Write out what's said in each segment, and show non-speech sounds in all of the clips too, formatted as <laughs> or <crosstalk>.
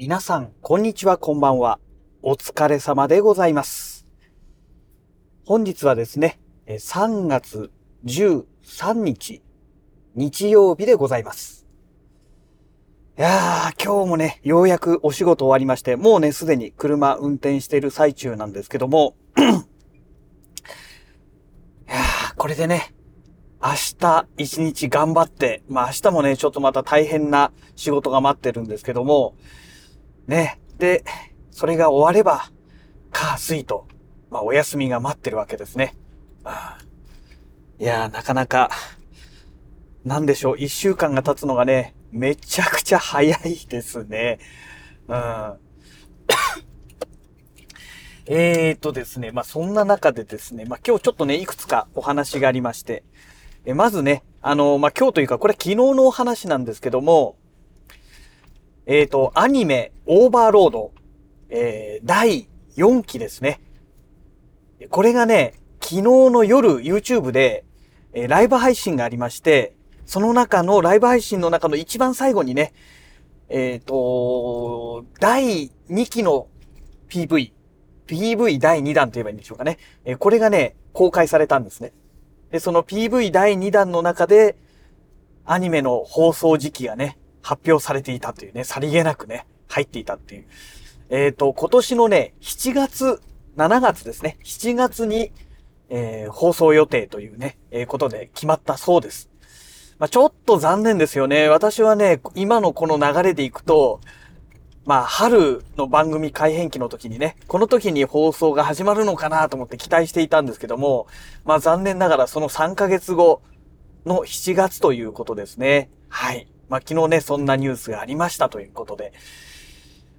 皆さん、こんにちは、こんばんは。お疲れ様でございます。本日はですね、3月13日、日曜日でございます。いやー、今日もね、ようやくお仕事終わりまして、もうね、すでに車運転している最中なんですけども、いやー、これでね、明日一日頑張って、まあ明日もね、ちょっとまた大変な仕事が待ってるんですけども、ね。で、それが終われば、火、水と、まあお休みが待ってるわけですね。ああいやー、なかなか、なんでしょう、一週間が経つのがね、めちゃくちゃ早いですね。うん。<coughs> えーとですね、まあそんな中でですね、まあ今日ちょっとね、いくつかお話がありまして、えまずね、あのまあ今日というか、これ昨日のお話なんですけども、えっ、と、アニメ、オーバーロード、えー、第4期ですね。これがね、昨日の夜 YouTube で、えーライブ配信がありまして、その中のライブ配信の中の一番最後にね、えっ、と、第2期の PV、PV 第2弾と言えばいいんでしょうかね。えーこれがね、公開されたんですね。で、その PV 第2弾の中で、アニメの放送時期がね、発表されていたというね、さりげなくね、入っていたっていう。えっ、と、今年のね、7月、7月ですね、7月に、えー放送予定というね、えーことで決まったそうです。まあ、ちょっと残念ですよね。私はね、今のこの流れでいくと、まあ、春の番組改編期の時にね、この時に放送が始まるのかなと思って期待していたんですけども、まあ残念ながらその3ヶ月後の7月ということですね。はい。まあ昨日ね、そんなニュースがありましたということで。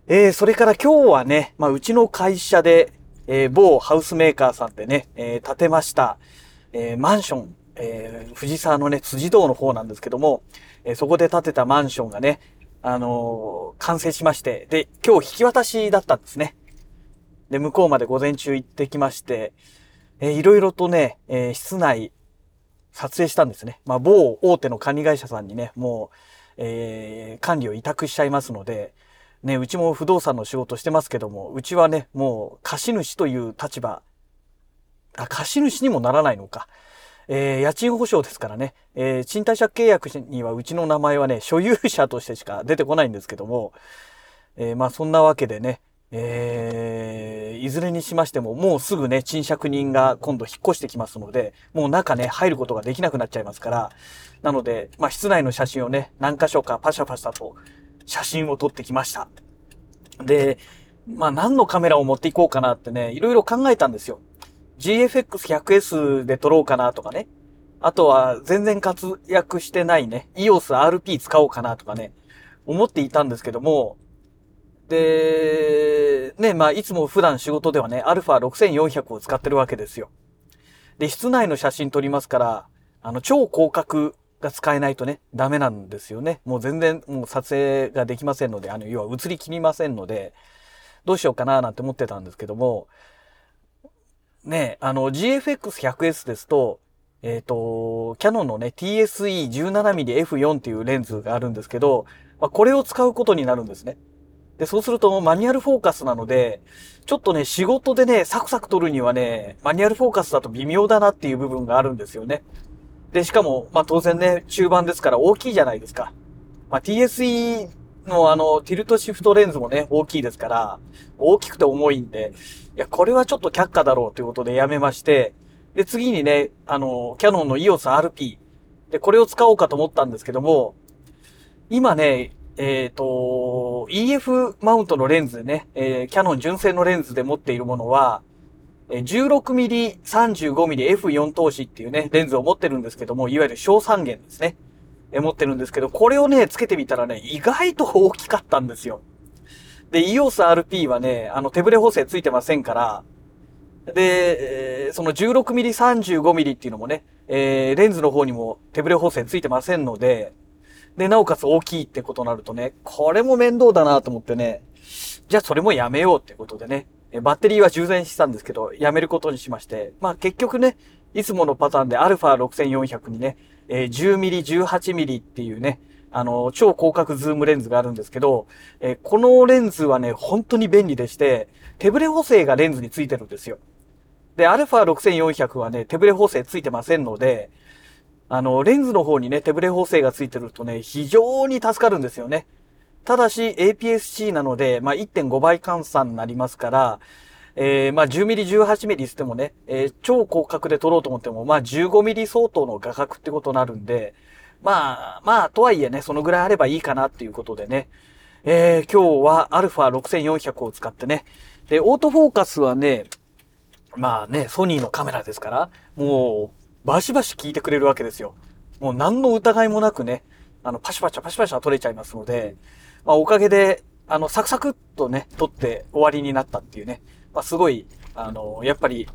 えー、それから今日はね、まあうちの会社で、えー、某ハウスメーカーさんでね、えー建てました、えーマンション、えー藤沢のね、辻堂の方なんですけども、えーそこで建てたマンションがね、あのー完成しまして、で、今日引き渡しだったんですね。で、向こうまで午前中行ってきまして、えーいろいろとね、えー室内、撮影したんですね。まあ、某大手の管理会社さんにね、もう、えー管理を委託しちゃいますので、ね、うちも不動産の仕事してますけども、うちはね、もう貸主という立場、あ、貸主にもならないのか。えー家賃保証ですからね、えー賃貸借契約にはうちの名前はね、所有者としてしか出てこないんですけども、えーまあそんなわけでね、えーいずれにしましても、もうすぐね、賃借人が今度引っ越してきますので、もう中ね、入ることができなくなっちゃいますから、なので、まあ室内の写真をね、何箇所かパシャパシャと写真を撮ってきました。で、まあ何のカメラを持っていこうかなってね、いろいろ考えたんですよ。GFX100S で撮ろうかなとかね。あとは全然活躍してないね、EOS RP 使おうかなとかね、思っていたんですけども、で、ね、まあいつも普段仕事ではね、α6400 を使ってるわけですよ。で、室内の写真撮りますから、あの、超広角が使えないとね、ダメなんですよね。もう全然、もう撮影ができませんので、あの、要は映り切りませんので、どうしようかななんて思ってたんですけども、ね、あの、GFX100S ですと、えっ、と、キャノンのね、TSE17mmF4 っていうレンズがあるんですけど、まあ、これを使うことになるんですね。で、そうするとマニュアルフォーカスなので、ちょっとね、仕事でね、サクサク撮るにはね、マニュアルフォーカスだと微妙だなっていう部分があるんですよね。で、しかも、まあ当然ね、中盤ですから大きいじゃないですか。まあ TSE のあの、ティルトシフトレンズもね、大きいですから、大きくて重いんで、いや、これはちょっと却下だろうということでやめまして、で、次にね、あの、キャノンの EOS RP。で、これを使おうかと思ったんですけども、今ね、えっ、と、EF マウントのレンズでね、えーキャノン純正のレンズで持っているものは、16mm、35mm、F4 投資っていうね、レンズを持ってるんですけども、いわゆる小三元ですね。え持ってるんですけど、これをね、つけてみたらね、意外と大きかったんですよ。で、EOS RP はね、あの、手ブレ補正ついてませんから、で、えーその 16mm、35mm っていうのもね、えーレンズの方にも手ブレ補正ついてませんので、で、なおかつ大きいってことになるとね、これも面倒だなと思ってね、じゃあそれもやめようってことでね、バッテリーは充電したんですけど、やめることにしまして、まあ結局ね、いつものパターンで α6400 にね、え 10mm、18mm っていうね、あの、超広角ズームレンズがあるんですけど、えー、このレンズはね、本当に便利でして、手ブレ補正がレンズについてるんですよ。で、α6400 はね、手ブレ補正ついてませんので、あの、レンズの方にね、手ブレ補正がついてるとね、非常に助かるんですよね。ただし、APS-C なので、まあ、1.5倍換算になりますから、えー、まあ、10mm、18mm つってもね、えー、超広角で撮ろうと思っても、まあ、15mm 相当の画角ってことになるんで、まあ、まあ、とはいえね、そのぐらいあればいいかなっていうことでね。えー、今日は α6400 を使ってね。で、オートフォーカスはね、まあね、ソニーのカメラですから、もう、バシバシ効いてくれるわけですよ。もう何の疑いもなくね、あの、パシパシパシパシは撮れちゃいますので、まあ、おかげで、あの、サクサクっとね、撮って終わりになったっていうね。まあ、すごい、あの、やっぱり、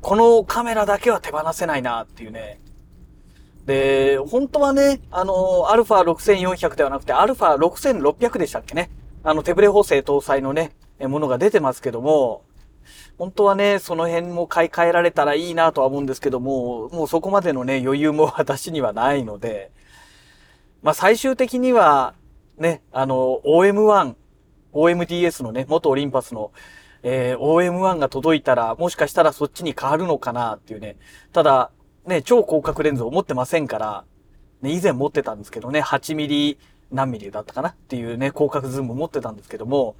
このカメラだけは手放せないなっていうね、で、本当はね、あの、アルファ6400ではなくて、アルファ6600でしたっけね。あの、手ブレ補正搭載のね、ものが出てますけども、本当はね、その辺も買い替えられたらいいなとは思うんですけども、もうそこまでのね、余裕も私にはないので、まあ最終的には、ね、あの、OM1、OMDS のね、元オリンパスの、えー、OM1 が届いたら、もしかしたらそっちに変わるのかなっていうね。ただ、ね、超広角レンズを持ってませんから、ね、以前持ってたんですけどね、8ミリ何ミリだったかなっていうね、広角ズーム持ってたんですけども、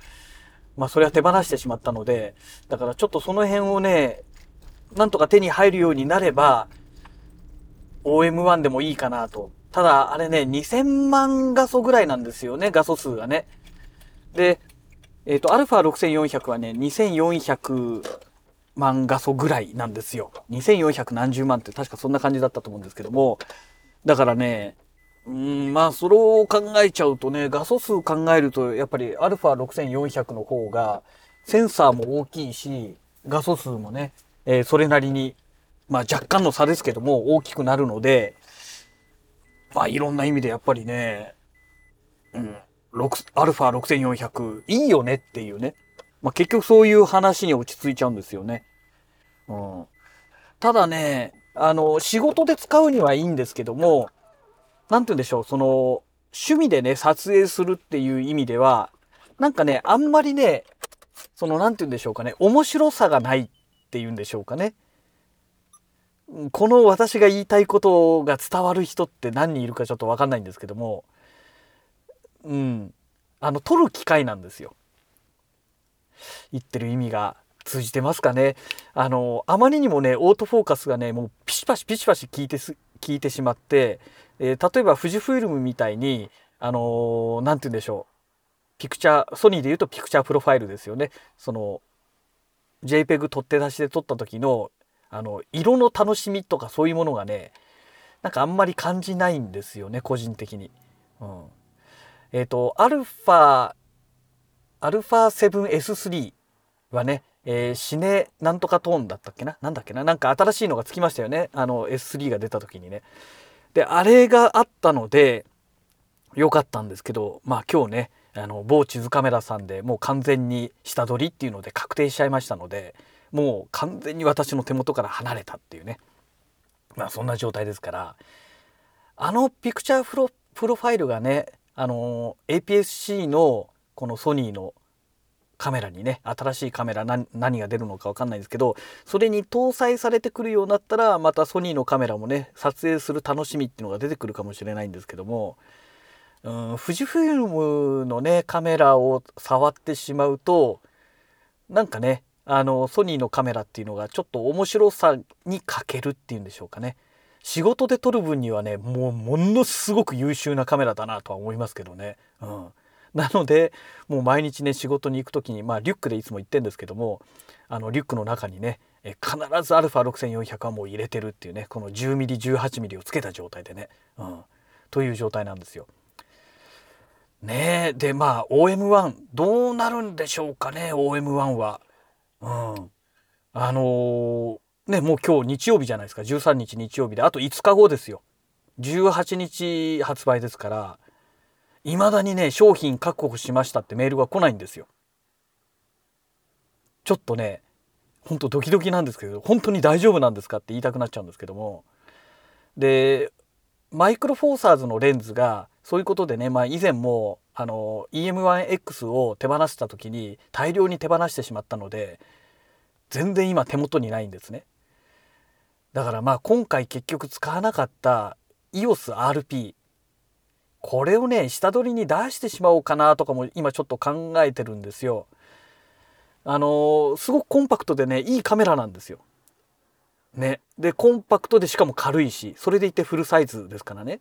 まあそれは手放してしまったので、だからちょっとその辺をね、なんとか手に入るようになれば、OM1 でもいいかなと。ただ、あれね、2000万画素ぐらいなんですよね、画素数がね。で、えっ、ー、と、α6400 はね、2400万画素ぐらいなんですよ。2400何十万って確かそんな感じだったと思うんですけども、だからね、うん、まあ、それを考えちゃうとね、画素数考えると、やっぱり α6400 の方が、センサーも大きいし、画素数もね、えー、それなりに、まあ若干の差ですけども、大きくなるので、まあいろんな意味でやっぱりね、うん、α6400 いいよねっていうね。まあ結局そういう話に落ち着いちゃうんですよね。うん。ただね、あの、仕事で使うにはいいんですけども、なんて言うんでしょう、その、趣味でね、撮影するっていう意味では、なんかね、あんまりね、その、なんて言うんでしょうかね、面白さがないっていうんでしょうかね。この私が言いたいことが伝わる人って何人いるかちょっとわかんないんですけども、うん、あの、撮る機会なんですよ。言ってる意味が通じてますかね。あの、あまりにもね、オートフォーカスがね、もうピシパシピシパシ効いてす、効いてしまって、えー、例えば富士フイルムみたいに、あのー、なんて言うんでしょう。ピクチャー、ソニーで言うとピクチャープロファイルですよね。その、JPEG 取って出しで撮った時の、あの、色の楽しみとかそういうものがね、なんかあんまり感じないんですよね、個人的に。うん。えっ、ー、と、アルファ、アルファ 7S3 はね、えー、シネなんとかトーンだったっけな？なんだっけな？なんか新しいのがつきましたよね。あの S3 が出た時にね。で、あれがあったので、良かったんですけど、まあ今日ね、あの、某地図カメラさんでもう完全に下取りっていうので確定しちゃいましたので、もう完全に私の手元から離れたっていうね。まあそんな状態ですから、あのピクチャープロプロファイルがね、あの APS-C のこのソニーのカメラにね新しいカメラ何が出るのか分かんないんですけどそれに搭載されてくるようになったらまたソニーのカメラもね撮影する楽しみっていうのが出てくるかもしれないんですけどもうん富士フイルムのねカメラを触ってしまうとなんかねあのソニーのカメラっていうのがちょっと面白さに欠けるっていうんでしょうかね仕事で撮る分にはねもうものすごく優秀なカメラだなとは思いますけどね。うんなのでもう毎日ね仕事に行く時にまあリュックでいつも行ってんですけどもあのリュックの中にね必ず α6400 はもう入れてるっていうねこの 10mm18mm をつけた状態でね、うん、という状態なんですよ。ねえでまあ OM1 どうなるんでしょうかね OM1 は。うん、あのー、ねもう今日日曜日じゃないですか13日日曜日であと5日後ですよ。18日発売ですから未だにね、商品確保しましたってメールが来ないんですよ。ちょっとね、ほんとドキドキなんですけど、本当に大丈夫なんですかって言いたくなっちゃうんですけども。で、マイクロフォーサーズのレンズがそういうことでね、まあ、以前もあの EM1X を手放した時に大量に手放してしまったので全然今手元にないんですね。だからまあ今回結局使わなかった EOSRP これをね下取りに出してしまおうかなとかも今ちょっと考えてるんですよ。あのすごくコンパクトでねいいカメラなんですよ。ね。でコンパクトでしかも軽いしそれでいてフルサイズですからね。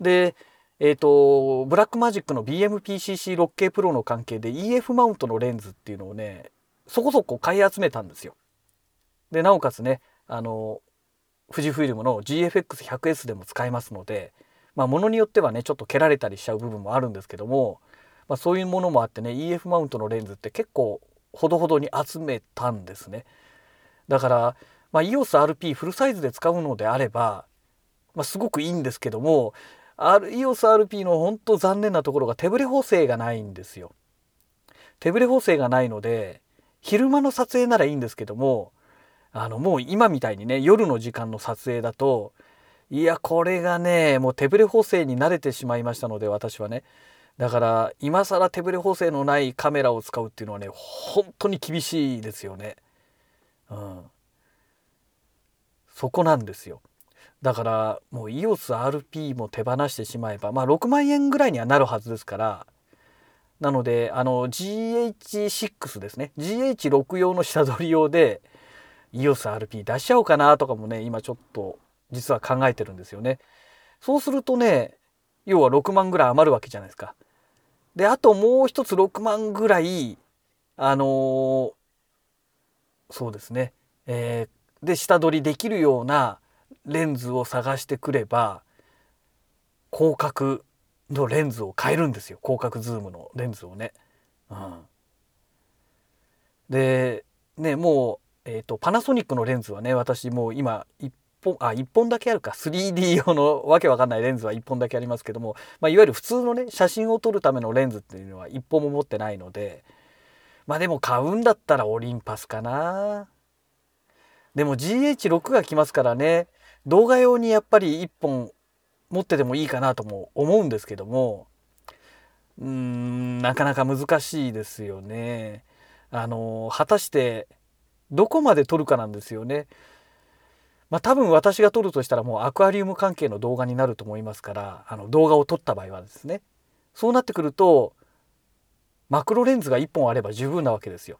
でえっ、ー、とブラックマジックの BMPCC6K プロの関係で EF マウントのレンズっていうのをねそこそこ買い集めたんですよ。でなおかつねあの富士フイルムの GFX100S でも使えますのでまあものによってはねちょっと蹴られたりしちゃう部分もあるんですけども、まあ、そういうものもあってね EF マウントのレンズって結構ほどほどに集めたんですね。だから、まあ、EOSRP フルサイズで使うのであれば、まあ、すごくいいんですけども EOSRP の本当残念なところが手ブレ補正がないんですよ。手ブレ補正がないので昼間の撮影ならいいんですけどもあのもう今みたいにね夜の時間の撮影だといやこれがねもう手ブレ補正に慣れてしまいましたので私はねだから今更手ブレ補正のないカメラを使うっていうのはね本当に厳しいですよね。うん、そこなんですよ。だからもう EOSRP も手放してしまえばまあ6万円ぐらいにはなるはずですからなのであの GH6 ですね GH6 用の下取り用で EOSRP 出しちゃおうかなとかもね今ちょっと実は考えてるんですよね。そうするとね要は6万ぐらい余るわけじゃないですか。であともう一つ6万ぐらいあのー、そうですね、えー、で下取りできるようなレンズを探してくれば広角のレンズを買えるんですよ広角ズームのレンズをね。うん、でねもう、えーと、パナソニックのレンズはね私もう今1本あ1本だけあるか。3D 用のわけわかんないレンズは1本だけありますけども、まあ、いわゆる普通のね写真を撮るためのレンズっていうのは1本も持ってないので。まあでも買うんだったらオリンパスかな。でも GH6 が来ますからね。動画用にやっぱり1本持っててもいいかなとも思うんですけども。うーんなかなか難しいですよね。あの果たしてどこまで撮るかなんですよね。まあ多分私が撮るとしたらもうアクアリウム関係の動画になると思いますからあの動画を撮った場合はですねそうなってくるとマクロレンズが1本あれば十分なわけですよ。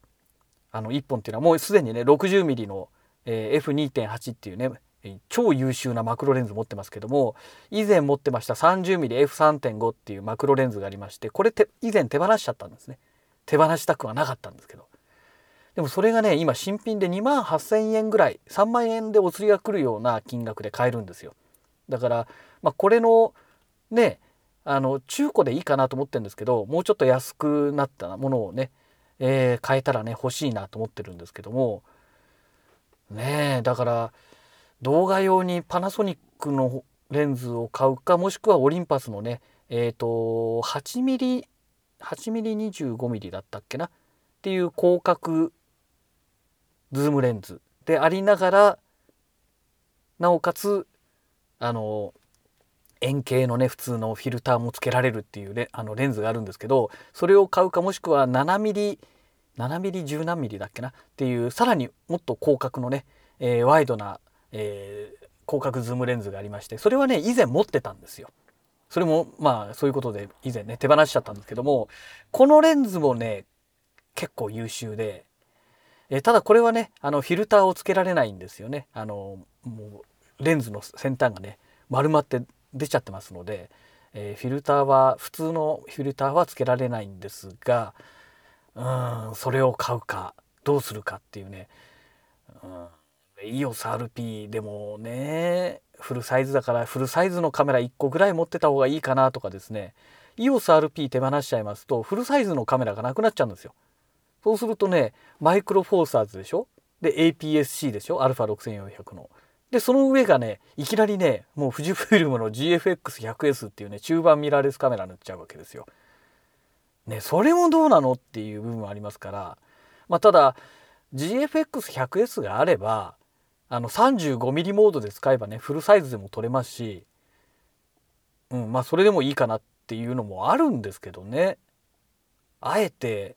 あの1本っていうのはもうすでにね 60mm の、え、F2.8 っていうね超優秀なマクロレンズ持ってますけども以前持ってました 30mmF3.5 っていうマクロレンズがありましてこれて以前手放しちゃったんですね手放したくはなかったんですけどでもそれがね今新品で2万8,000円ぐらい3万円でお釣りが来るような金額で買えるんですよ。だから、まあ、これのねあの中古でいいかなと思ってるんですけどもうちょっと安くなったものをね、えー、買えたらね欲しいなと思ってるんですけども。ねえだから動画用にパナソニックのレンズを買うかもしくはオリンパスのねえっ、ー、と 8mm 8mm25mm だったっけな？っていう広角ズームレンズでありながらなおかつあの円形のね普通のフィルターもつけられるっていうレあのレンズがあるんですけどそれを買うかもしくは 7mm7mm 10何ミリだっけなっていうさらにもっと広角のね、えー、ワイドな、えー、広角ズームレンズがありましてそれはね以前持ってたんですよ。それもまあそういうことで以前ね手放しちゃったんですけどもこのレンズもね結構優秀で、えただこれはねあのフィルターをつけられないんですよね。あのもうレンズの先端がね丸まって出ちゃってますので、えー、フィルターは普通のフィルターはつけられないんですがうんそれを買うかどうするかっていうね、うん、EOSRP でもねフルサイズだからフルサイズのカメラ1個ぐらい持ってた方がいいかなとかですね。EOSRP 手放しちゃいますとフルサイズのカメラがなくなっちゃうんですよ。そうするとねマイクロフォーサーズでしょ？で APS-C でしょ？α6400 の。でその上がねいきなりねもう富士フイルムの GFX100S っていうね中盤ミラーレスカメラになっちゃうわけですよ。ねそれもどうなのっていう部分はありますからまあただ GFX100S があればあの 35mm モードで使えばねフルサイズでも撮れますしうん、まあそれでもいいかなっていうのもあるんですけどね。あえて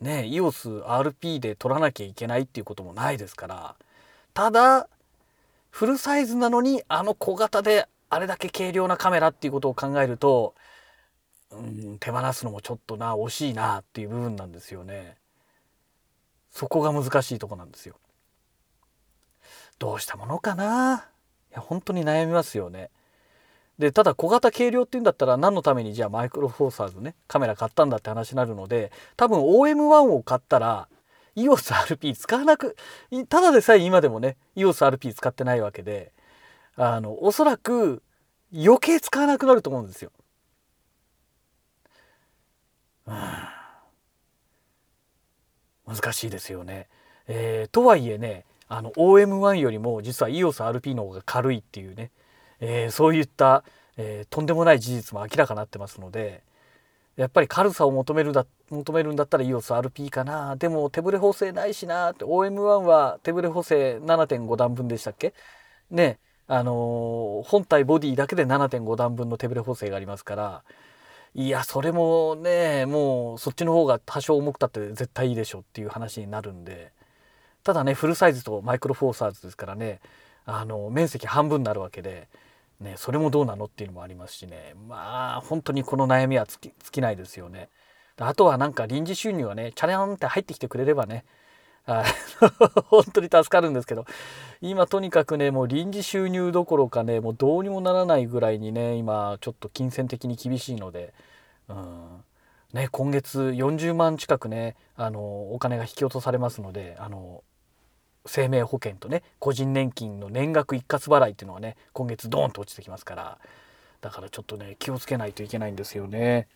ね EOSRP で撮らなきゃいけないっていうこともないですからただフルサイズなのにあの小型であれだけ軽量なカメラっていうことを考えると、うん、手放すのもちょっとな惜しいなっていう部分なんですよね。そこが難しいとこなんですよ。どうしたものかな？いや本当に悩みますよね。でただ小型軽量っていうんだったら何のためにじゃあマイクロフォーサーズねカメラ買ったんだって話になるので多分 OM1 を買ったら EOSRP 使わなくただでさえ今でもね EOSRP 使ってないわけであのおそらく余計使わなくなると思うんですよ。うん難しいですよね。えー、とはいえねあの OM1 よりも実は EOSRP の方が軽いっていうね、えー、そういった、えー、とんでもない事実も明らかになってますのでやっぱり軽さを求めるだ求めるんだったら EOSRP かな。でも手ブレ補正ないしな。って OM1 は手ブレ補正7.5段分でしたっけ？ねあの本体ボディだけで7.5段分の手ブレ補正がありますから。いやそれもねもうそっちの方が多少重くたって絶対いいでしょっていう話になるんで。ただねフルサイズとマイクロフォーサーズですからね。あの面積半分になるわけで、ね、それもどうなのっていうのもありますしねまあ本当にこの悩みは尽きないですよね。あとはなんか臨時収入がねチャレンって入ってきてくれればね <laughs> 本当に助かるんですけど今とにかくねもう臨時収入どころかねもうどうにもならないぐらいにね今ちょっと金銭的に厳しいので、うんね、今月40万近くねあのお金が引き落とされますのであの生命保険とね個人年金の年額一括払いっていうのはね今月ドーンと落ちてきますからだからちょっとね気をつけないといけないんですよね。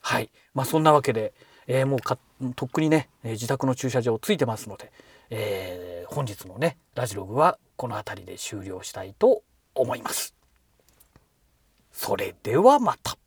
はいまあそんなわけで、えー、もうかとっくにね自宅の駐車場ついてますので、えー、本日のねラジログはこの辺りで終了したいと思います。それではまた。